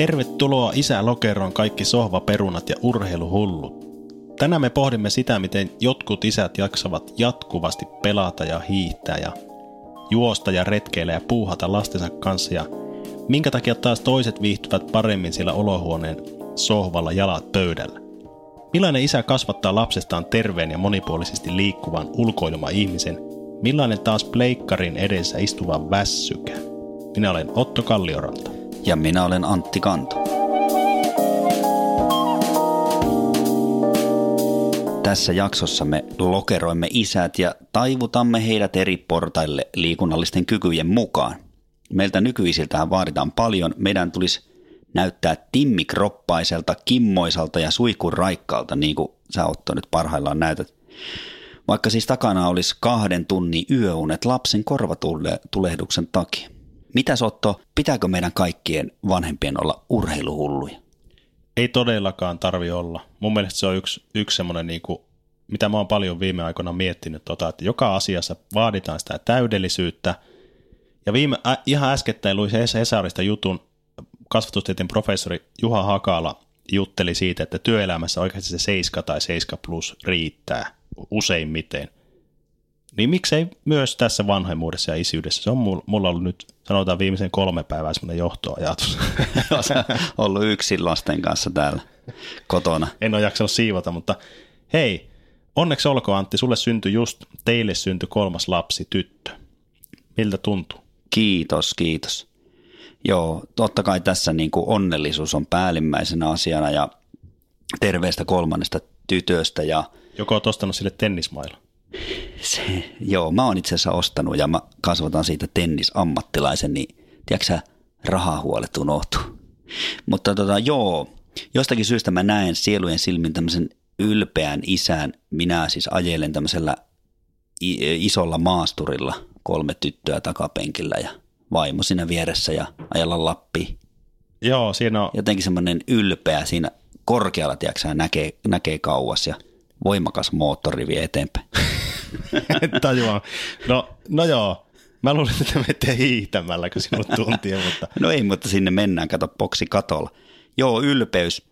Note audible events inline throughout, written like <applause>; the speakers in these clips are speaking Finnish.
Tervetuloa Isä Lokeroon kaikki sohvaperunat ja urheiluhullut. Tänään me pohdimme sitä, miten jotkut isät jaksavat jatkuvasti pelata ja hiihtää ja juosta ja retkeillä ja puuhata lastensa kanssa ja minkä takia taas toiset viihtyvät paremmin siellä olohuoneen sohvalla jalat pöydällä. Millainen isä kasvattaa lapsestaan terveen ja monipuolisesti liikkuvan ulkoiluma-ihmisen? Millainen taas pleikkarin edessä istuva vässykä? Minä olen Otto Kallioranta. Ja minä olen Antti Kanto. Tässä jaksossa me lokeroimme isät ja taivutamme heidät eri portaille liikunnallisten kykyjen mukaan. Meiltä nykyisiltähän vaaditaan paljon. Meidän tulisi näyttää timmikroppaiselta, kimmoisalta ja suikun raikkaalta, niin kuin sä Otto nyt parhaillaan näytät. Vaikka siis takana olisi kahden tunnin yöunet lapsen korvatulehduksen takia. Mitä Otto, pitääkö meidän kaikkien vanhempien olla urheiluhulluja? Ei todellakaan tarvi olla. Mun mielestä se on yksi, yksi semmoinen, niin kuin, mitä mä oon paljon viime aikoina miettinyt, tota, että joka asiassa vaaditaan sitä täydellisyyttä. Ja viime, ä, ihan äskettäin luin Hesarista jutun, kasvatustieteen professori Juha Hakala jutteli siitä, että työelämässä oikeasti se 7 tai 7 plus riittää useimmiten. Niin miksei myös tässä vanhemmuudessa ja isyydessä? Se on mulla ollut nyt, sanotaan viimeisen kolme päivää semmoinen johtoajatus. <laughs> ollut yksin lasten kanssa täällä kotona. En ole jaksanut siivota, mutta hei, onneksi olkoon Antti, sulle syntyi just, teille syntyi kolmas lapsi, tyttö. Miltä tuntuu? Kiitos, kiitos. Joo, totta kai tässä niin kuin onnellisuus on päällimmäisenä asiana ja terveestä kolmannesta tytöstä. Ja Joko olet ostanut sille tennismailla? Se, joo, mä oon itse asiassa ostanut ja mä kasvatan siitä tennisammattilaisen, niin tiedätkö rahahuolet unohtuu. Mutta tota, joo, jostakin syystä mä näen sielujen silmin tämmöisen ylpeän isän. Minä siis ajelen tämmöisellä isolla maasturilla, kolme tyttöä takapenkillä ja vaimo siinä vieressä ja ajella Lappi. Joo, siinä on... Jotenkin semmoinen ylpeä siinä korkealla, tiedätkö näkee, näkee kauas ja voimakas moottori vie eteenpäin. <laughs> <laughs> Tajuan. No, no joo. Mä luulin, että menette hiihtämällä, kun sinut tuntia, mutta... No ei, mutta sinne mennään, kato boksi katolla. Joo, ylpeys.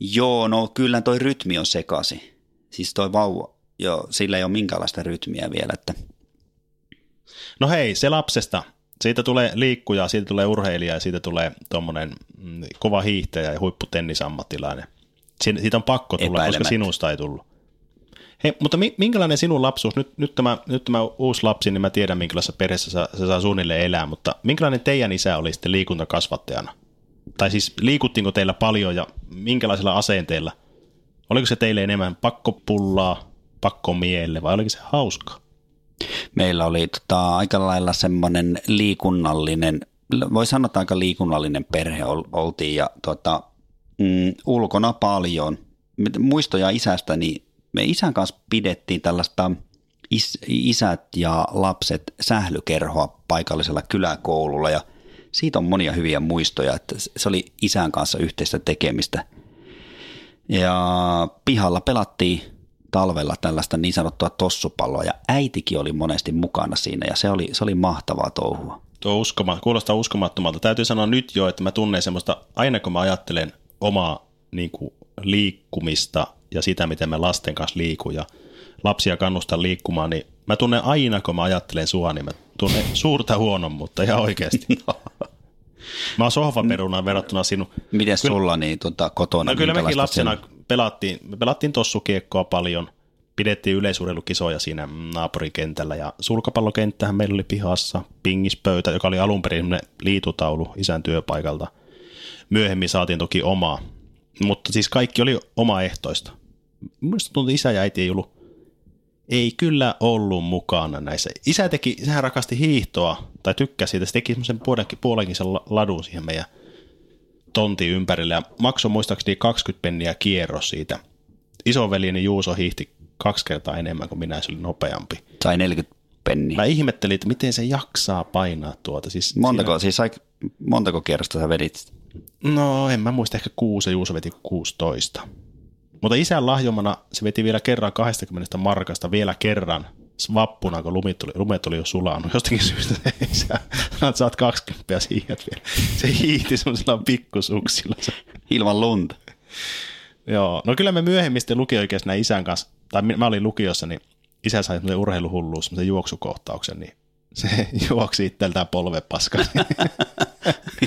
Joo, no kyllä toi rytmi on sekasi. Siis toi vauva, joo, sillä ei ole minkäänlaista rytmiä vielä, että... No hei, se lapsesta. Siitä tulee liikkuja, siitä tulee urheilija ja siitä tulee tuommoinen mm, kova hiihtäjä ja huipputennisammattilainen. Siitä on pakko tulla, koska sinusta ei tullut. Hei, mutta minkälainen sinun lapsuus, nyt, nyt, tämä, nyt tämä uusi lapsi, niin mä tiedän minkälaisessa perheessä se saa suunnilleen elää, mutta minkälainen teidän isä oli sitten liikuntakasvattajana? Tai siis liikuttiinko teillä paljon ja minkälaisilla asenteilla? Oliko se teille enemmän pakkopullaa, pakkomielle vai oliko se hauska? Meillä oli tota, aika lailla semmoinen liikunnallinen, voi sanoa, että aika liikunnallinen perhe oltiin ja tota, mm, ulkona paljon. Muistoja isästäni me isän kanssa pidettiin tällaista is, isät ja lapset sählykerhoa paikallisella kyläkoululla ja siitä on monia hyviä muistoja, että se oli isän kanssa yhteistä tekemistä. Ja pihalla pelattiin talvella tällaista niin sanottua tossupalloa ja äitikin oli monesti mukana siinä ja se oli, se oli mahtavaa touhua. Tuo uskoma, kuulostaa uskomattomalta. Täytyy sanoa nyt jo, että mä tunnen semmoista, aina kun mä ajattelen omaa niin kuin, liikkumista ja sitä, miten mä lasten kanssa liikun ja lapsia kannustan liikkumaan, niin mä tunnen aina, kun mä ajattelen sua, niin mä tunnen suurta mutta ihan oikeasti. <laughs> Mä oon sohvaperuna verrattuna sinun. Miten kyllä, sulla niin tuota, kotona? No kyllä mekin lapsena sen... pelattiin, me pelattiin tossukiekkoa paljon, pidettiin yleisurheilukisoja siinä naapurikentällä ja sulkapallokenttähän meillä oli pihassa, pingispöytä, joka oli alun perin liitutaulu isän työpaikalta. Myöhemmin saatiin toki omaa, mutta siis kaikki oli omaehtoista. Mielestäni tuntuu, isä ja äiti ei ollut, ei kyllä ollut mukana näissä. Isä teki, sehän rakasti hiihtoa, tai tykkäsi siitä, se teki semmoisen puolenkin, puolenkin sen ladun siihen meidän tonti ympärillä ja maksoi muistaakseni 20 penniä kierros siitä. Isoveljeni Juuso hiihti kaksi kertaa enemmän kuin minä, se oli nopeampi. Sai 40 penniä. Mä ihmettelin, että miten se jaksaa painaa tuota. Siis montako, siinä... siis sai, montako kierrosta sä vedit? No en mä muista, ehkä kuusi Juuso veti 16. Mutta isän lahjomana se veti vielä kerran 20 markasta vielä kerran vappuna, kun lumit tuli, lumet oli jo sulanut. Jostakin syystä se sä saat 20 ja hiihat vielä. Se hiihti semmoisella pikkusuksilla. Ilman lunta. Joo, no kyllä me myöhemmin sitten lukioikeisena isän kanssa, tai mä olin lukiossa, niin isä sai semmoisen urheiluhulluus, semmoisen juoksukohtauksen, niin se <laughs> juoksi itseltään polvepaskan.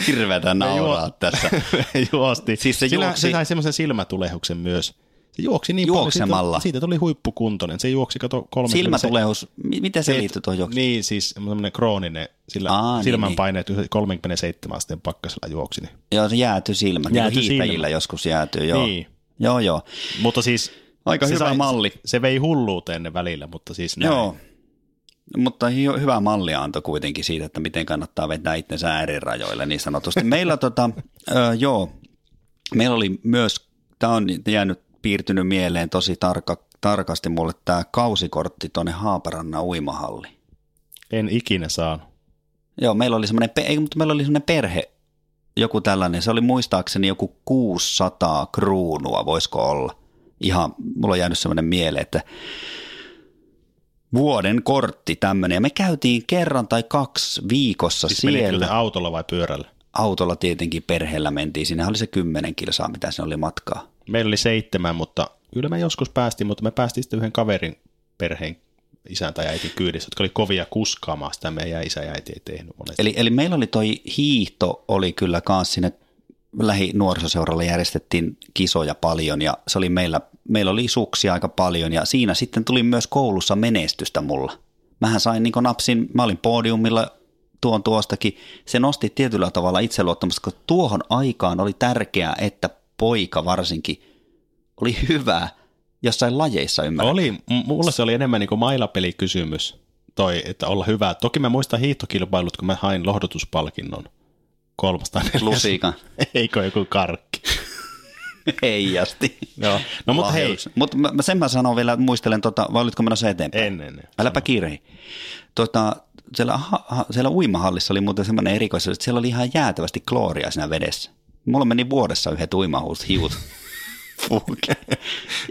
Hirveätä <laughs> nauraa juo- tässä. <laughs> juosti. Siis se Sillä, juoksi- se sai semmoisen silmätulehuksen myös. Se juoksi niin Juoksemalla. paljon. Siitä, siitä tuli huippukuntoinen. Se juoksi, kato, 30 Silmätulehus, mi- miten se liittyy tuohon juoksuun? Niin, siis semmoinen krooninen, sillä Aa, niin, silmänpaineet 37 asteen pakkasella juoksi. Niin. Joo, se jääty silmä. Jääty Jääty niin silmä. joskus jäätyy, joo. Niin. Joo, joo. Mutta siis... Aika se hyvä malli. Se vei hulluuteen ne välillä, mutta siis näin. Joo. Mutta hi- hyvä malli antoi kuitenkin siitä, että miten kannattaa vetää itsensä äärirajoille niin sanotusti. Meillä tota, ö, joo, meillä oli myös, tämä on jäänyt piirtynyt mieleen tosi tarka, tarkasti mulle tämä kausikortti tuonne Haaparannan uimahalli. En ikinä saanut. Joo, meillä oli semmoinen, ei, mutta meillä oli semmoinen perhe, joku tällainen, se oli muistaakseni joku 600 kruunua, voisiko olla. Ihan, mulla on jäänyt semmoinen mieleen, että vuoden kortti tämmöinen. Ja me käytiin kerran tai kaksi viikossa Siis siellä. autolla vai pyörällä? Autolla tietenkin perheellä mentiin. Siinä oli se kymmenen kilsaa, mitä se oli matkaa. Meillä oli seitsemän, mutta kyllä me joskus päästiin, mutta me päästiin sitten yhden kaverin perheen isäntä ja äiti kyydissä, jotka oli kovia kuskaamaan sitä meidän isä ja äiti ei tehnyt monesti. Eli, eli meillä oli toi hiihto, oli kyllä kans sinne lähi nuorisoseuralla järjestettiin kisoja paljon ja se oli meillä, meillä oli suksia aika paljon ja siinä sitten tuli myös koulussa menestystä mulla. Mähän sain niin napsin, mä olin podiumilla tuon tuostakin, se nosti tietyllä tavalla itseluottamusta, koska tuohon aikaan oli tärkeää, että poika varsinkin oli hyvä jossain lajeissa ymmärrän. Oli, mulla se oli enemmän niin kuin mailapelikysymys, toi, että olla hyvä. Toki mä muistan hiihtokilpailut, kun mä hain lohdutuspalkinnon kolmasta. Lusikan. <laughs> Eikö joku karkki? <laughs> Heijasti. Joo. No mutta hei, Mutta mä, sen mä sanon vielä, että muistelen, tota, vai olitko menossa eteenpäin? en, en. Äläpä kiirehi. Tota, siellä, ha, siellä uimahallissa oli muuten semmoinen erikoisuus, että siellä oli ihan jäätävästi klooria siinä vedessä. Mulla meni vuodessa yhdet uimahuut hiut. <laughs>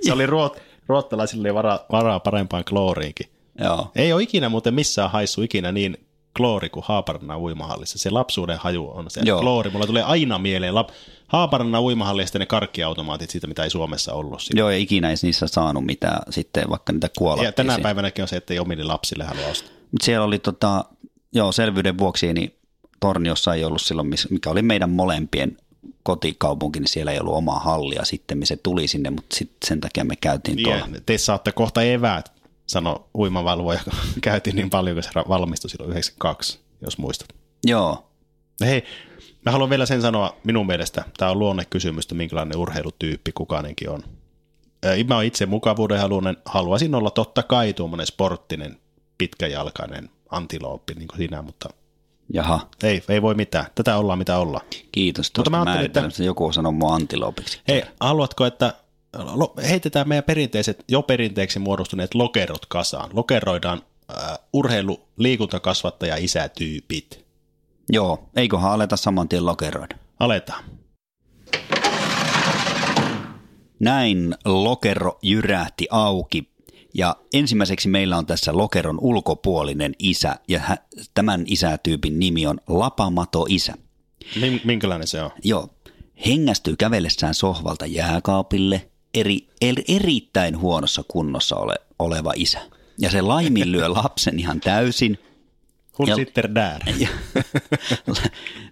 Se oli ruot, ruottalaisille varaa, varaa parempaan klooriinkin. Joo. Ei ole ikinä muuten missään haissu ikinä niin kloori kuin Haaparannan uimahallissa. Se lapsuuden haju on se Joo. kloori. Mulla tulee aina mieleen lap... Haaparannan uimahallista ne karkkiautomaatit siitä, mitä ei Suomessa ollut. Siitä. Joo, ja ikinä ei niissä saanut mitään sitten, vaikka niitä kuolattiin. Ja tänä päivänäkin on se, että ei omille lapsille halua ostaa. Mut siellä oli tota, joo, selvyyden vuoksi, niin Torniossa ei ollut silloin, mikä oli meidän molempien kotikaupunki, niin siellä ei ollut omaa hallia sitten, se tuli sinne, mutta sit sen takia me käytiin tuolla. Ja te saatte kohta eväät, sano uimavalvoja, kun <laughs> käytiin niin paljon, kun se valmistui silloin 92, jos muistat. Joo, Hei, mä haluan vielä sen sanoa minun mielestä, tämä on luonnekysymys, että minkälainen urheilutyyppi kukainenkin on. Mä oon itse mukavuudenhaluinen, haluaisin olla totta kai tuommoinen sporttinen, pitkäjalkainen antilooppi, niin kuin sinä, mutta jaha, ei, ei voi mitään. Tätä ollaan mitä ollaan. kiitos Mutta mä tuosta ajattelin, että-. Joku on sanonut mua antiloopiksi. Hei, haluatko, että heitetään meidän perinteiset, jo perinteeksi muodostuneet lokerot kasaan. Lokeroidaan äh, urheilu, liikuntakasvattaja, isätyypit. Joo, eiköhän aleta saman tien lokeroida. Aletaan. Näin lokero jyrähti auki ja ensimmäiseksi meillä on tässä lokeron ulkopuolinen isä ja tämän isätyypin nimi on Lapamato isä. Min- Minkälainen se on? Joo, hengästyy kävellessään sohvalta jääkaapille, eri, er, erittäin huonossa kunnossa ole, oleva isä. Ja se laiminlyö <laughs> lapsen ihan täysin. Hon Ja- sitter där. <laughs> Ja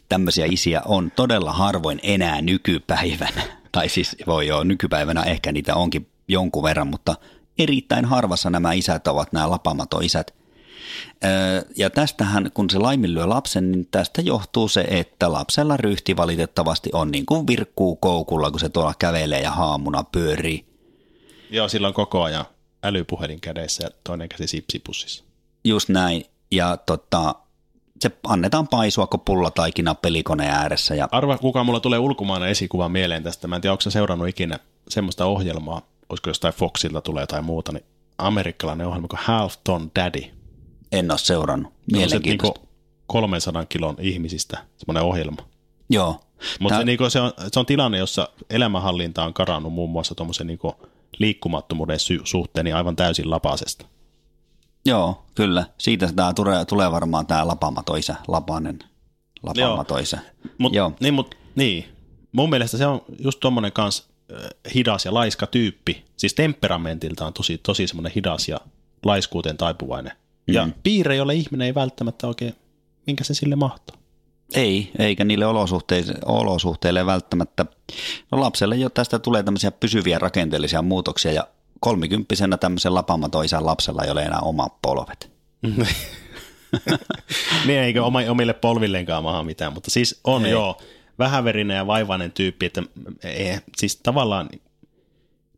tämmöisiä isiä on todella harvoin enää nykypäivänä. Tai siis voi joo, nykypäivänä ehkä niitä onkin jonkun verran, mutta erittäin harvassa nämä isät ovat nämä lapamato-isät. Öö, Ja tästähän, kun se laiminlyö lapsen, niin tästä johtuu se, että lapsella ryhti valitettavasti on niin kuin virkkuu koukulla, kun se tuolla kävelee ja haamuna pyörii. Joo, sillä on koko ajan älypuhelin kädessä ja toinen käsi sipsipussissa. Just näin. Ja tota, se annetaan paisua, kun pullataikina pelikoneen ääressä. Ja... Arva, kuka mulla tulee ulkomaana esikuva mieleen tästä. Mä en tiedä, onko seurannut ikinä semmoista ohjelmaa, olisiko jostain Foxilta tulee tai muuta, niin amerikkalainen ohjelma kuin Half Ton Daddy. En ole seurannut. Mielenkiintoista. Niin 300 kilon ihmisistä semmoinen ohjelma. Joo. Mutta Tää... se, niin se, on, se on tilanne, jossa elämänhallinta on karannut muun muassa tuommoisen niin liikkumattomuuden sy- suhteen niin aivan täysin lapasesta. Joo, kyllä. Siitä tämä tulee, tulee varmaan tämä lapamatoisa, lapanen, lapamatoisa. Mut, Joo. Niin, mut, niin, mun mielestä se on just tuommoinen kans hidas ja laiska tyyppi. Siis temperamentilta on tosi, tosi semmoinen hidas ja laiskuuteen taipuvainen. Mm. Ja piirre, jolle ihminen ei välttämättä oikein, minkä se sille mahtaa. Ei, eikä niille olosuhteille, olosuhteille välttämättä. No lapselle jo tästä tulee tämmöisiä pysyviä rakenteellisia muutoksia ja kolmikymppisenä tämmöisen lapamatoisän lapsella ei ole enää omat polvet. <laughs> niin eikö omille polvilleenkaan maha mitään, mutta siis on ei. joo vähäverinen ja vaivainen tyyppi, että ei, siis tavallaan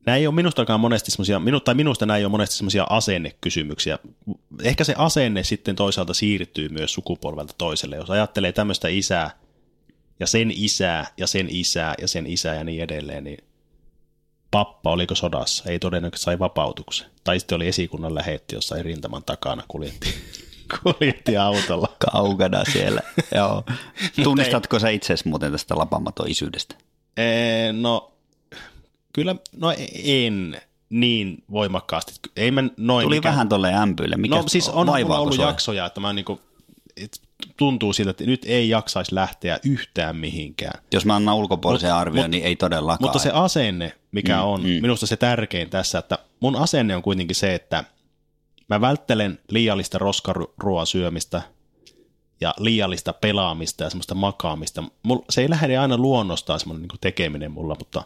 nämä ei ole minustakaan monesti semmoisia, minu, tai minusta nämä ei ole monesti semmoisia asennekysymyksiä. Ehkä se asenne sitten toisaalta siirtyy myös sukupolvelta toiselle. Jos ajattelee tämmöistä isää ja sen isää ja sen isää ja sen isää ja niin edelleen, niin pappa oliko sodassa, ei todennäköisesti sai vapautuksen. Tai sitten oli esikunnan lähetti jossain rintaman takana kuljetti, kuljetti autolla. Kaukana siellä, joo. <laughs> Tunnistatko sä itse muuten tästä lapamato-isyydestä? Ee, no, kyllä, no en niin voimakkaasti. Ei mä noin Tuli mikä... vähän tolle ämpyille. Mikä no siis on ollut jaksoja, että mä niinku, et tuntuu siltä, että nyt ei jaksaisi lähteä yhtään mihinkään. Jos mä annan ulkopuolisen arvion, niin ei todellakaan. Mutta se asenne, mikä mm, on mm. minusta se tärkein tässä, että mun asenne on kuitenkin se, että mä välttelen liiallista roskaruoan syömistä ja liiallista pelaamista ja semmoista makaamista. se ei lähde aina luonnostaan semmoinen niin tekeminen mulla, mutta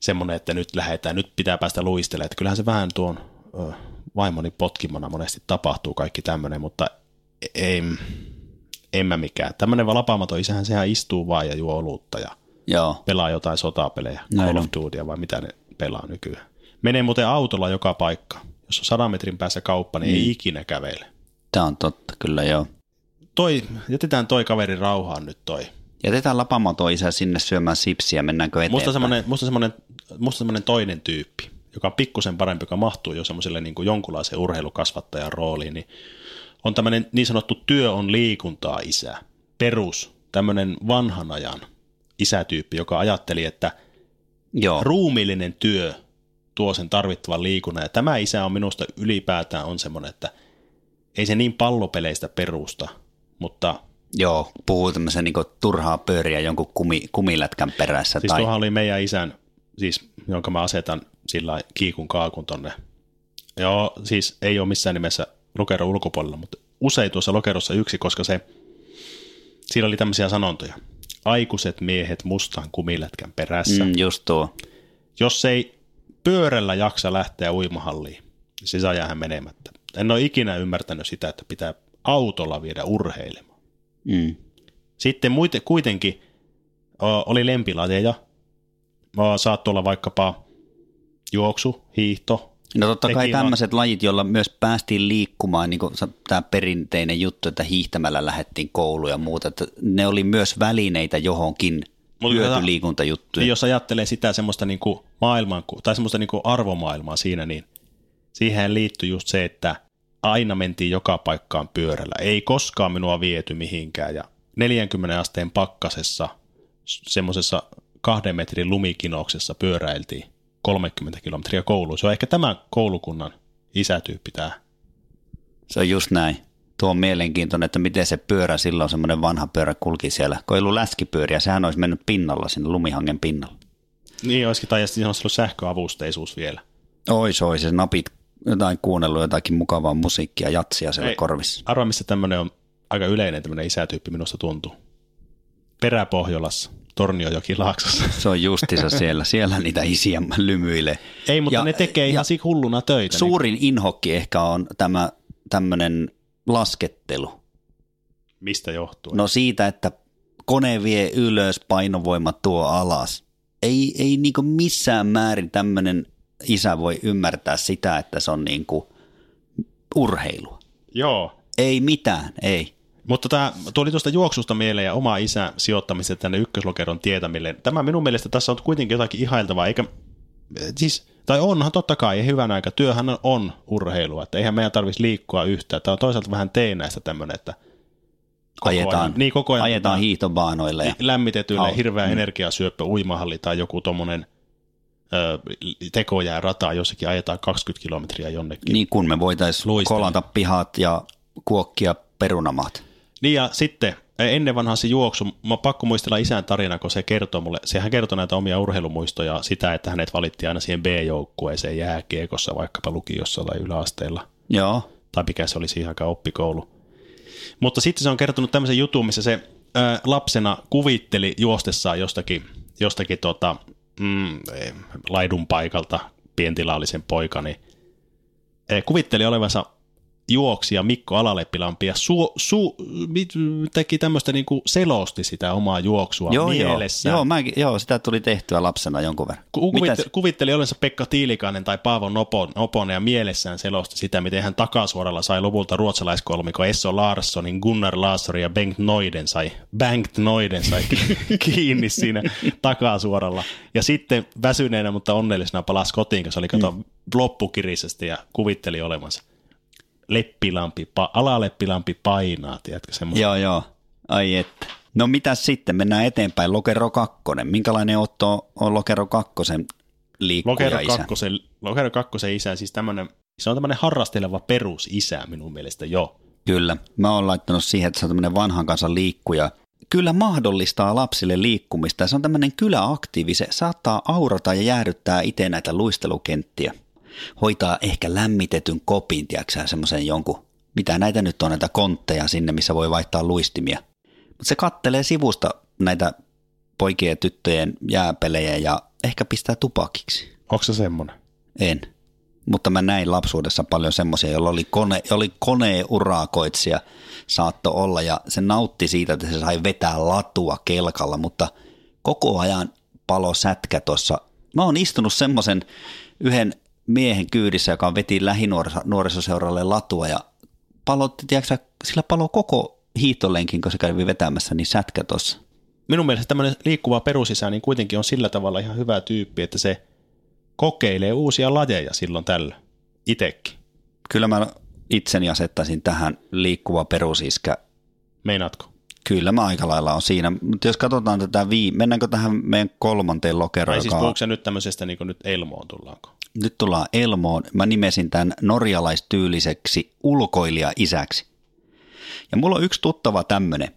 semmoinen, että nyt lähdetään, nyt pitää päästä luistelemaan. Että kyllähän se vähän tuon ö, vaimoni potkimana monesti tapahtuu kaikki tämmöinen, mutta ei, en mä mikään. Tämmöinen valapaamaton isähän sehän istuu vaan ja juo olutta ja Joo. pelaa jotain sotapelejä, Näin Call of Duty vai mitä ne pelaa nykyään. Menee muuten autolla joka paikka. Jos on sadan metrin päässä kauppa, niin mm. ei ikinä kävele. Tämä on totta, kyllä joo. Toi, jätetään toi kaveri rauhaan nyt toi. Jätetään lapamato isä sinne syömään sipsiä, mennäänkö eteenpäin? Musta semmoinen, musta semmoinen, musta semmoinen toinen tyyppi, joka on pikkusen parempi, joka mahtuu jo semmoiselle niin jonkunlaisen urheilukasvattajan rooliin, niin on tämmöinen niin sanottu työ on liikuntaa isä, perus, tämmöinen vanhan ajan isätyyppi, joka ajatteli, että Joo. ruumiillinen työ tuo sen tarvittavan liikunnan. Ja tämä isä on minusta ylipäätään on semmoinen, että ei se niin pallopeleistä perusta, mutta... Joo, puhuu tämmöisen niin turhaa pööriä jonkun kumi, kumilätkän perässä. Siis tai... tuohan oli meidän isän, siis, jonka mä asetan sillä kiikun kaakun tonne. Joo, siis ei ole missään nimessä lokero ulkopuolella, mutta usein tuossa lokerossa yksi, koska se, siinä oli tämmöisiä sanontoja. Aikuiset miehet mustan kumilätkän perässä. Mm, just tuo. Jos ei pyörällä jaksa lähteä uimahalliin, jäädä menemättä. En ole ikinä ymmärtänyt sitä, että pitää autolla viedä urheilemaan. Mm. Sitten muite, kuitenkin oli lempilajeja. Saattoi olla vaikkapa juoksu, hiihto, No totta kai tämmöiset lajit, joilla myös päästiin liikkumaan, niin kuin tämä perinteinen juttu, että hiihtämällä lähdettiin kouluun ja muuta, että ne oli myös välineitä johonkin hyötyliikuntajuttuja. Jos ajattelee sitä semmoista niin kuin maailman, tai semmoista niin kuin arvomaailmaa siinä, niin siihen liittyy just se, että aina mentiin joka paikkaan pyörällä. Ei koskaan minua viety mihinkään ja 40 asteen pakkasessa semmoisessa kahden metrin lumikinouksessa pyöräiltiin 30 kilometriä kouluun. Se on ehkä tämän koulukunnan isätyyppi tämä. Se on just näin. Tuo on mielenkiintoinen, että miten se pyörä silloin, semmoinen vanha pyörä kulki siellä. Kun ei ollut läskipyöriä, sehän olisi mennyt pinnalla sinne lumihangen pinnalla. Niin olisikin, tai siinä olisi ollut sähköavusteisuus vielä. Ois, ois, se napit jotain kuunnellut jotakin mukavaa musiikkia, jatsia siellä Ei, korvissa. Arva, missä tämmöinen on aika yleinen tämmöinen isätyyppi minusta tuntuu. Peräpohjolassa. Torniojoki Laaksossa. Se on justissa <laughs> siellä. Siellä niitä isiä lymyilee. Ei, mutta ja, ne tekee ihan hulluna töitä. Suurin niin. inhokki ehkä on tämä tämmöinen laskettelu. Mistä johtuu? No siitä, että kone vie ylös, painovoima tuo alas. Ei, ei niinku missään määrin tämmöinen isä voi ymmärtää sitä, että se on niinku urheilua. Joo. Ei mitään, ei. Mutta tämä tuli tuosta juoksusta mieleen ja oma isä sijoittamista tänne ykköslokeron tietämille. Tämä minun mielestä tässä on kuitenkin jotakin ihailtavaa, eikä, siis, tai onhan totta kai, hyvän aika, työhän on urheilua, että eihän meidän tarvitsisi liikkua yhtään. Tämä on toisaalta vähän teinäistä tämmöinen, että koko ajetaan, ajan, niin koko ajan ajetaan hiihtobaanoille. Ja lämmitetyille, hirveä mm. energiasyöppö, uimahalli tai joku tuommoinen tekojää rataa jossakin ajetaan 20 kilometriä jonnekin. Niin kun me voitaisiin kolata pihat ja kuokkia perunamaat. Niin ja sitten ennen vanhaa se juoksu, mä pakko muistella isän tarina, kun se kertoo mulle, sehän kertoo näitä omia urheilumuistoja, sitä, että hänet valittiin aina siihen B-joukkueeseen jääkiekossa, vaikkapa lukiossa tai yläasteella. Joo. Tai mikä se oli siihen aikaan oppikoulu. Mutta sitten se on kertonut tämmöisen jutun, missä se ää, lapsena kuvitteli juostessaan jostakin, jostakin tota, mm, laidun paikalta, pientilallisen poikani, kuvitteli olevansa juoksija Mikko Alaleppilampi ja su, su, teki tämmöistä niin kuin selosti sitä omaa juoksua joo, mielessä. Joo, joo, mä, joo, sitä tuli tehtyä lapsena jonkun verran. Kuvitteli, kuvitteli olensa Pekka Tiilikainen tai Paavo Nopon, Nopon ja mielessään selosti sitä, miten hän takasuoralla sai lopulta ruotsalaiskolmiko Esso Larssonin, Gunnar Larsson ja Bengt Noiden sai, Bengt Noiden sai <laughs> kiinni siinä takasuoralla. Ja sitten väsyneenä, mutta onnellisena palasi kotiin, koska oli kato mm. loppukirisesti ja kuvitteli olevansa leppilampi, pa, alaleppilampi painaa, tiedätkö semmoinen? Joo, joo. Ai että. No mitä sitten? Mennään eteenpäin. Lokero 2. Minkälainen Otto on Lokero 2 liikkuja Lokero isä? Kakkosen, Lokero 2 isä, siis tämmöinen, se on tämmöinen harrasteleva perusisä minun mielestä jo. Kyllä. Mä oon laittanut siihen, että se on tämmöinen vanhan kansan liikkuja. Kyllä mahdollistaa lapsille liikkumista. Se on tämmöinen kyläaktiivi. Se saattaa aurata ja jäädyttää itse näitä luistelukenttiä hoitaa ehkä lämmitetyn kopin, tiedätkö semmoisen jonkun, mitä näitä nyt on, näitä kontteja sinne, missä voi vaihtaa luistimia. Mutta se kattelee sivusta näitä poikien ja tyttöjen jääpelejä ja ehkä pistää tupakiksi. Onko se semmoinen? En. Mutta mä näin lapsuudessa paljon semmoisia, joilla oli, kone, oli koneurakoitsija saatto olla ja se nautti siitä, että se sai vetää latua kelkalla, mutta koko ajan palo sätkä tuossa. Mä oon istunut semmoisen yhden miehen kyydissä, joka veti lähinuorisoseuralle latua ja palotti, tiedätkö, sillä palo koko hiihtolenkin, kun se kävi vetämässä, niin sätkä tuossa. Minun mielestä tämmöinen liikkuva perusisä niin kuitenkin on sillä tavalla ihan hyvä tyyppi, että se kokeilee uusia lajeja silloin tällä itekin. Kyllä mä itseni asettaisin tähän liikkuva perusiskä. Meinaatko? Kyllä mä aika lailla on siinä, mutta jos katsotaan tätä vii, mennäänkö tähän meidän kolmanteen lokeroon? Tai siis joka... nyt tämmöisestä niin kuin nyt Elmoon tullaanko? Nyt tullaan Elmoon. Mä nimesin tämän norjalaistyyliseksi ulkoilija-isäksi. Ja mulla on yksi tuttava tämmönen.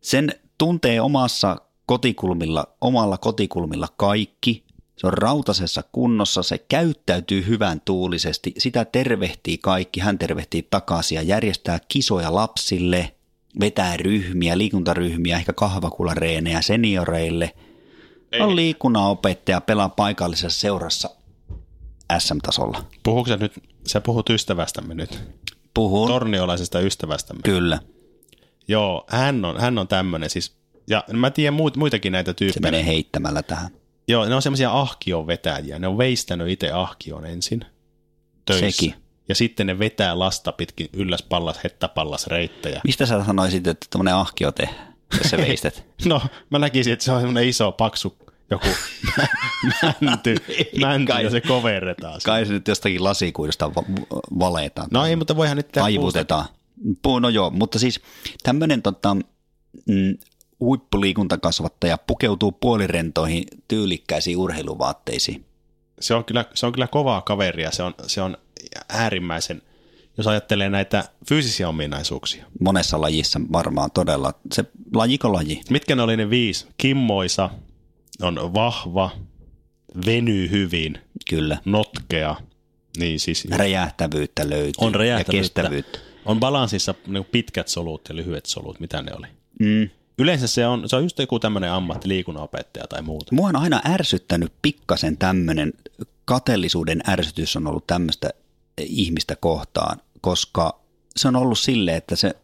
Sen tuntee omassa kotikulmilla, omalla kotikulmilla kaikki. Se on rautasessa kunnossa, se käyttäytyy hyvän tuulisesti, sitä tervehtii kaikki, hän tervehtii takaisin ja järjestää kisoja lapsille, vetää ryhmiä, liikuntaryhmiä, ehkä kahvakulareenejä senioreille. Ei. On liikunnanopettaja, pelaa paikallisessa seurassa SM-tasolla. Puhuuko sä nyt, sä puhut ystävästämme nyt? Puhun. Torniolaisesta ystävästämme. Kyllä. Joo, hän on, hän on tämmöinen siis, ja mä tiedän muit, muitakin näitä tyyppejä. Se menee heittämällä tähän. Joo, ne on semmoisia ahkion vetäjiä. Ne on veistänyt itse ahkion ensin töissä. Sekin. Ja sitten ne vetää lasta pitkin ylläs pallas, hettäpallas reittejä. Mistä sä sanoisit, että tämmöinen ahkio tehdään, jos sä veistät? <laughs> no, mä näkisin, että se on semmoinen iso, paksu joku <laughs> mänty, mänty kai, ja se koverretaan. Kai se nyt jostakin lasikuidusta valetaan. No ei, mutta voihan nyt tehdä Taivutetaan. No joo, mutta siis tämmöinen tota, mm, huippuliikuntakasvattaja pukeutuu puolirentoihin tyylikkäisiin urheiluvaatteisiin. Se on kyllä, se on kyllä kovaa kaveria, se on, se on äärimmäisen, jos ajattelee näitä fyysisiä ominaisuuksia. Monessa lajissa varmaan todella, se lajiko laji. Mitkä ne oli ne viisi? Kimmoisa, on vahva, venyy hyvin, Kyllä. notkea. Niin siis, räjähtävyyttä löytyy on räjähtävyyttä. ja kestävyyttä. On balanssissa niin pitkät solut ja lyhyet solut, mitä ne oli. Mm. Yleensä se on, se on just joku tämmöinen ammattiliikunnanopettaja tai muuta. Mua on aina ärsyttänyt pikkasen tämmöinen, kateellisuuden ärsytys on ollut tämmöistä ihmistä kohtaan, koska se on ollut silleen, että se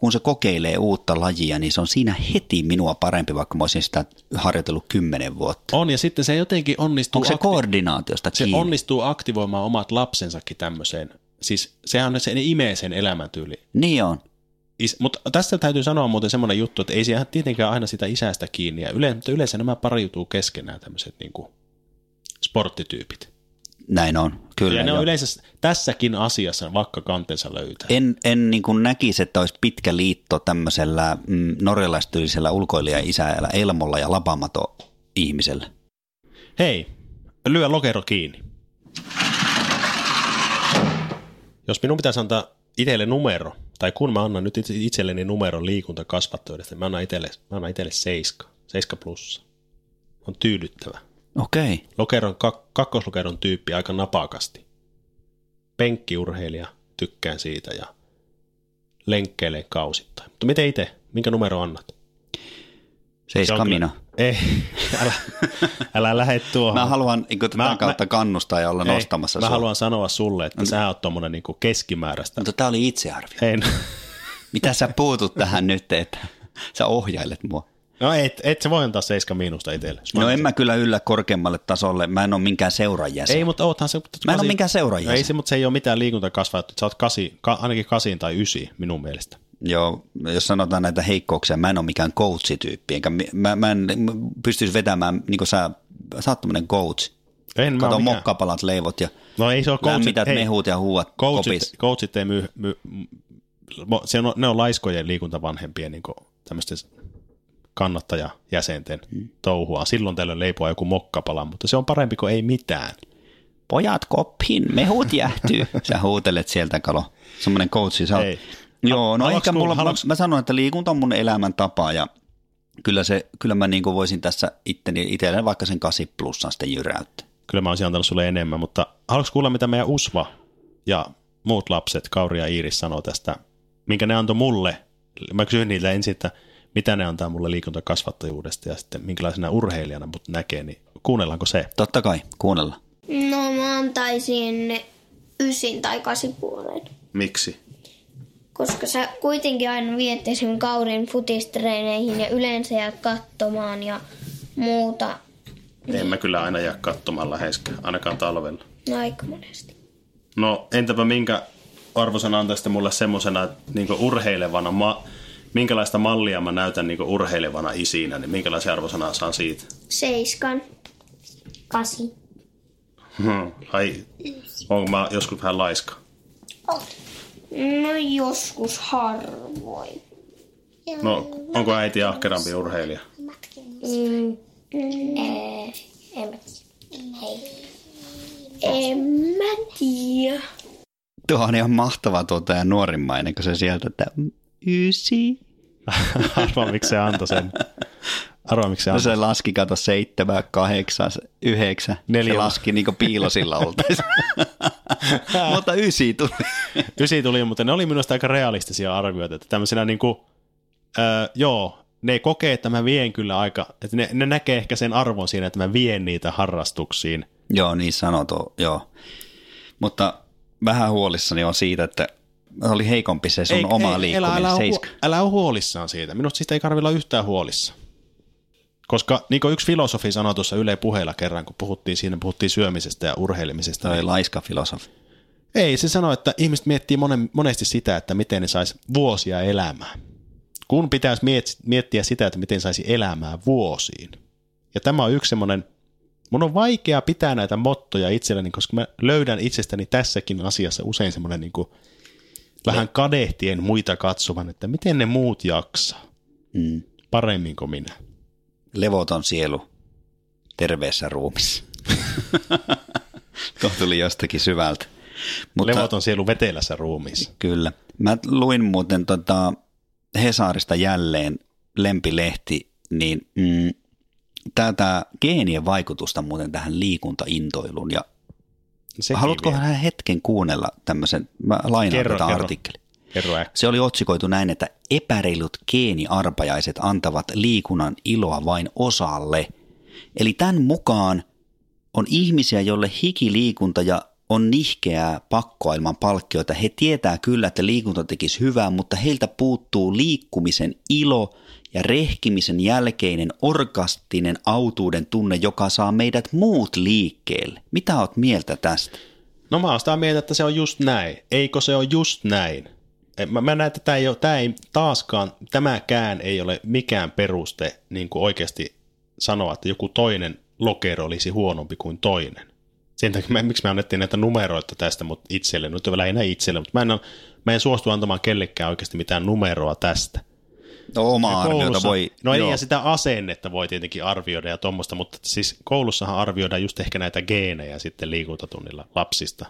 kun se kokeilee uutta lajia, niin se on siinä heti minua parempi, vaikka mä olisin sitä harjoitellut kymmenen vuotta. On, ja sitten se jotenkin onnistuu... Onko se akti- koordinaatiosta Se kiinni? onnistuu aktivoimaan omat lapsensakin tämmöiseen. Siis sehän on se, ne imee sen elämäntyyli. Niin on. is, mutta tässä täytyy sanoa muuten semmoinen juttu, että ei se tietenkään aina sitä isästä kiinni. Ja yleensä, yleensä nämä pariutuu keskenään tämmöiset niin kuin sporttityypit. Näin on, kyllä. Ja ne joo. on yleensä tässäkin asiassa vaikka kantensa löytää. En, en niin kuin näkisi, että olisi pitkä liitto tämmöisellä mm, norjalaistyyllisellä ulkoilija-isällä Elmolla ja Lapamato ihmisellä. Hei, lyö lokero kiinni. Jos minun pitäisi antaa itselle numero, tai kun mä annan nyt itse- itselleni numeron liikuntakasvattoidesta, mä annan itselle, mä annan itselle 7, 7 plussa. On tyydyttävä. Okei. Lokeron, kak, kakkoslokeron tyyppi aika napakasti. Penkkiurheilija, tykkään siitä ja lenkkeilee kausittain. Mutta miten itse? Minkä numero annat? Se Seiska on kyllä-. <laughs> Ei, älä, älä lähde tuohon. Mä haluan niin tätä Mä- kautta mä- kannustaa ja olla Ei, nostamassa Mä sua. haluan sanoa sulle, että sä oot tommonen niinku keskimääräistä. Mutta tää oli itsearvio. En. Mitä sä puutut tähän nyt, että sä ohjailet mua? No et, et sä voi antaa 7 miinusta itselle. No en mä kyllä yllä korkeammalle tasolle. Mä en ole minkään seuran jäsen. Ei, mutta oothan se... Mä en ole mikään seuraaja. No Ei se, mutta se ei ole mitään liikuntakasvattu. Sä oot kasi, ka, ainakin kasin tai ysi minun mielestä. Joo, jos sanotaan näitä heikkouksia, mä en ole mikään coach-tyyppi, enkä mä, mä en pystyisi vetämään, niin kuin sä, sä oot tämmöinen coach. En mä Kato mikään. mokkapalat, leivot ja No ei se ole lämmität mehut ja huuat coachit, kopis. coachit ei myy, myy, se on, ne on laiskojen liikuntavanhempien niin tämmöisten kannattajajäsenten Hmm. touhua. Silloin tällöin leipoa joku mokkapala, mutta se on parempi kuin ei mitään. Pojat koppiin, mehut jäähtyy. <laughs> Sä huutelet sieltä, Kalo. Semmoinen coachi. Sä. Ei. Joo, no ehkä mulla, mä, haluatko- mä sanon, että liikunta on mun elämäntapa ja kyllä, se, kyllä mä niin kuin voisin tässä itteni, itselleni vaikka sen 8 plussan sitten jyräyttää. Kyllä mä olisin antanut sulle enemmän, mutta haluatko kuulla, mitä meidän Usva ja muut lapset, Kauri ja Iiris, sanoo tästä, minkä ne antoi mulle. Mä kysyin niiltä ensin, että mitä ne antaa mulle liikuntakasvattajuudesta ja sitten minkälaisena urheilijana mut näkee, niin kuunnellaanko se? Totta kai, kuunnella. No mä antaisin ysin tai kasipuolen. Miksi? Koska sä kuitenkin aina viet esim. Kaurin futistreeneihin ja yleensä jäät katsomaan ja muuta En mä kyllä aina jää katsomaan läheskään, ainakaan talvella. no, aika monesti. No entäpä minkä arvosana antaisitte mulle semmosena niin urheilevana, ma- minkälaista mallia mä näytän niin urheilevana isinä, niin minkälaisia arvosanaa saan siitä? Seiskan. Kasi. Hmm. Ai, onko mä joskus vähän laiska? No joskus harvoin. No, onko äiti ahkerampi urheilija? Mm. Eh, en mä En mä tiedä. Tuo on ihan mahtava tuota ja nuorimmainen, kun se sieltä, että ysi. <laughs> Arvaa, miksi se antoi sen. Arvaa, miksi se No antoi se laski, kato, seitsemän, kahdeksan, yhdeksän. Neljä. Se laski niin piilosilla oltaisiin. <laughs> Mutta ysi tuli. Ysi tuli, mutta ne oli minusta aika realistisia arvioita, että tämmöisenä niin kuin, öö, joo, ne ei kokee, että mä vien kyllä aika, että ne, ne näkee ehkä sen arvon siinä, että mä vien niitä harrastuksiin. joo, niin sanottu, joo. Mutta vähän huolissani on siitä, että oli heikompi se sun Ei- oma ei, liikkuminen, älä, älä, seiska. älä, älä ole huolissaan siitä. Minusta siitä ei tarvitse olla yhtään huolissa. Koska niin kuin yksi filosofi sanoi tuossa Yle puheella kerran, kun puhuttiin siinä, puhuttiin syömisestä ja urheilemisesta. Toi niin- laiska filosofi. Ei, se sanoi, että ihmiset miettii monen, monesti sitä, että miten ne saisi vuosia elämää. Kun pitäisi miet- miettiä sitä, että miten saisi elämää vuosiin. Ja tämä on yksi semmoinen, mun on vaikea pitää näitä mottoja itselleni, koska mä löydän itsestäni tässäkin asiassa usein semmoinen niin kuin vähän kadehtien muita katsovan, että miten ne muut jaksaa Mm. paremmin kuin minä. Levoton sielu terveessä ruumissa. <laughs> Tuo tuli jostakin syvältä. Mutta, Levoton sielu vetelässä ruumiissa. Kyllä. Mä luin muuten tota Hesarista jälleen lempilehti, niin mm, tätä geenien vaikutusta muuten tähän liikuntaintoiluun. Ja Sekin haluatko vielä. vähän hetken kuunnella tämmöisen, mä lainaan Kerro, tätä kerro. artikkelia. Kerro. Se oli otsikoitu näin, että epäreilut geeniarpajaiset antavat liikunnan iloa vain osalle. Eli tämän mukaan on ihmisiä, joille hikiliikunta ja on nihkeää pakkoa ilman palkkioita. He tietää kyllä, että liikunta tekisi hyvää, mutta heiltä puuttuu liikkumisen ilo ja rehkimisen jälkeinen orkastinen autuuden tunne, joka saa meidät muut liikkeelle. Mitä oot mieltä tästä? No mä oon sitä mieltä, että se on just näin. Eikö se ole just näin? Mä, mä näen, että tämä ei, ole, tämä ei taaskaan, tämäkään ei ole mikään peruste niin kuin oikeasti sanoa, että joku toinen lokero olisi huonompi kuin toinen. Sen takia, miksi me annettiin näitä numeroita tästä mutta itselle, nyt lähinnä itselle, mutta mä en, mä en suostu antamaan kellekään oikeasti mitään numeroa tästä. No oma arviota voi... No ei, ja sitä asennetta voi tietenkin arvioida ja tuommoista, mutta siis koulussahan arvioidaan just ehkä näitä geenejä sitten liikuntatunnilla lapsista.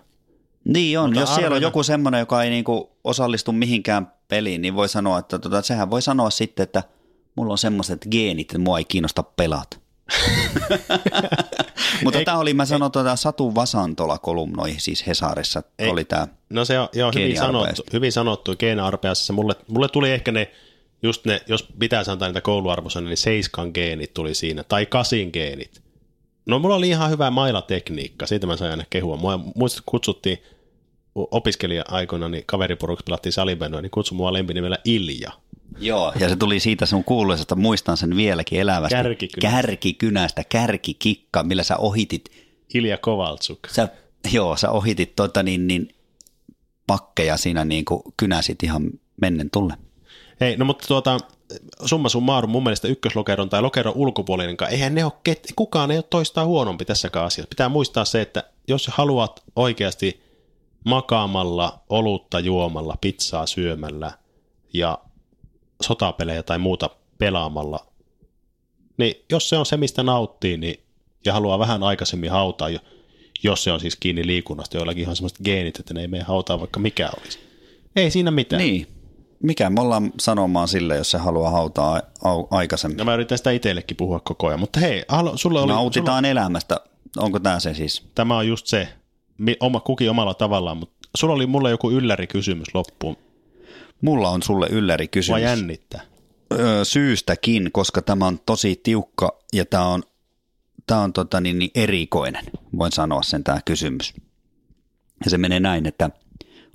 Niin on, Mutta jos siellä on arvioida- joku semmoinen, joka ei niinku osallistu mihinkään peliin, niin voi sanoa, että tota, sehän voi sanoa sitten, että mulla on semmoiset geenit, että mua ei kiinnosta pelata. <laughs> Mutta tämä oli, mä sanon tuota Satu Vasantola kolumnoi, siis Hesarissa Ei. oli tämä. No se on joo, hyvin sanottu, hyvin sanottu geeniarpeassa. Mulle, mulle tuli ehkä ne, just ne, jos pitää antaa niitä kouluarvosanoja, niin seiskan geenit tuli siinä, tai kasin geenit. No mulla oli ihan hyvä mailatekniikka, siitä mä sain aina kehua. Mua muistat, kutsuttiin opiskelija-aikoina, niin kaveriporuksi pelattiin salibändyä, niin kutsui mua lempinimellä Ilja. Joo, ja se tuli siitä sun kuuluisesta, muistan sen vieläkin elävästi. Kärkikynästä. Kärkikynästä, kärkikikka, millä sä ohitit, Ilja Kovaltsuk. sä, joo, sä ohitit tota niin, niin pakkeja siinä niin kuin kynäsit ihan mennen tulle. Hei, no mutta tuota, summa summarum mun mielestä ykköslokeron tai lokeron ulkopuolinen, eihän ne ole, kukaan ei ole toistaan huonompi tässäkään asiassa. Pitää muistaa se, että jos haluat oikeasti makaamalla, olutta juomalla, pizzaa syömällä ja sotapelejä tai muuta pelaamalla, niin jos se on se, mistä nauttii, niin, ja haluaa vähän aikaisemmin hautaa, jo- jos se on siis kiinni liikunnasta, joillakin ihan semmoiset geenit, että ne ei mene hautaa vaikka mikä olisi. Ei siinä mitään. Niin. Mikä me ollaan sanomaan sille, jos se haluaa hautaa aikaisemmin? No mä yritän sitä itsellekin puhua koko ajan, mutta hei, halu, sulle oli, Nautitaan elämästä. Onko tämä se siis? sulla, tämä on just se, oma, kukin omalla tavallaan, mutta sulla oli mulle joku ylläri kysymys loppuun. Mulla on sulle ylläri kysymys. jännittää. Öö, syystäkin, koska tämä on tosi tiukka ja tämä on, tämä on tota niin, niin erikoinen, voin sanoa sen tämä kysymys. Ja se menee näin, että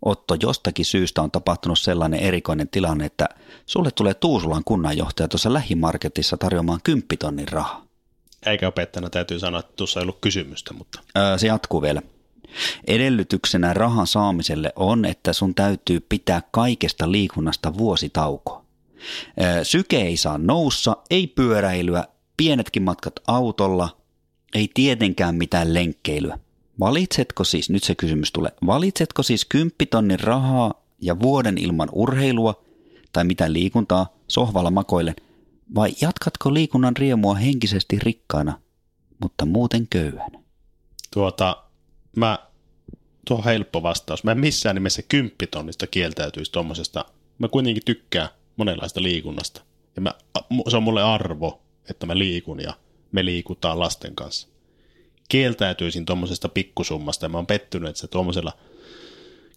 Otto, jostakin syystä on tapahtunut sellainen erikoinen tilanne, että sulle tulee Tuusulan kunnanjohtaja tuossa lähimarketissa tarjoamaan kymppitonnin rahaa. Eikä opettajana täytyy sanoa, että tuossa ei ollut kysymystä, mutta Öö, se jatkuu vielä. Edellytyksenä rahan saamiselle on, että sun täytyy pitää kaikesta liikunnasta vuositauko. Öö, Syke ei saa noussa, ei pyöräilyä, pienetkin matkat autolla, ei tietenkään mitään lenkkeilyä. Valitsetko siis, nyt se kysymys tulee, valitsetko siis kymppitonnin rahaa ja vuoden ilman urheilua tai mitä liikuntaa sohvalla makoillen, vai jatkatko liikunnan riemua henkisesti rikkaana, mutta muuten köyhänä? tuota, mä, tuo on helppo vastaus. Mä en missään nimessä kymppitonnista kieltäytyisi tuommoisesta. Mä kuitenkin tykkään monenlaista liikunnasta. Ja mä, se on mulle arvo, että mä liikun ja me liikutaan lasten kanssa. Kieltäytyisin tuommoisesta pikkusummasta ja mä oon pettynyt, että sä tuommoisella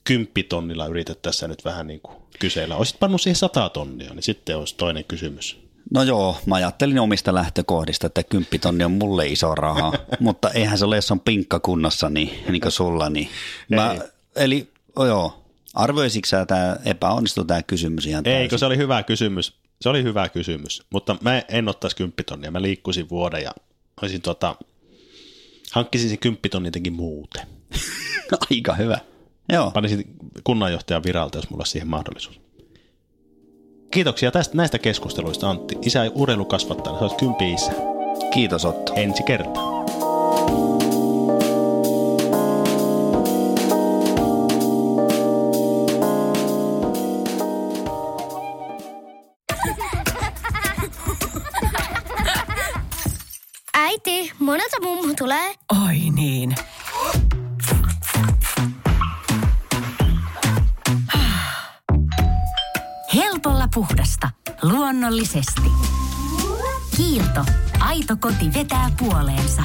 kymppitonnilla yrität tässä nyt vähän niin kuin kyseillä. Olisit pannut siihen sata tonnia, niin sitten olisi toinen kysymys. No joo, mä ajattelin omista lähtökohdista, että kymppitonni on mulle iso raha, <laughs> mutta eihän se ole, jos on pinkka kunnossa, niin, niin kuin sulla. Niin. Mä, Ei. eli oh joo, arvoisitko sä tämä epäonnistu tämä kysymys ihan täysin? Eikö se oli hyvä kysymys? Se oli hyvä kysymys, mutta mä en ottaisi kymppitonnia. Mä liikkuisin vuoden ja olisin tota, hankkisin sen kymppitonnin jotenkin muuten. <laughs> Aika hyvä. Joo, Panisin kunnanjohtajan viralta, jos mulla olisi siihen mahdollisuus. Kiitoksia tästä, näistä keskusteluista, Antti. Isä ei urheilu kasvattaa, sä olet kympi isä. kiitos Otto. Ensi kertaa. Äiti, monelta mummu tulee? Oi niin. Helpolla puhdasta. Luonnollisesti. Kiilto. Aito koti vetää puoleensa.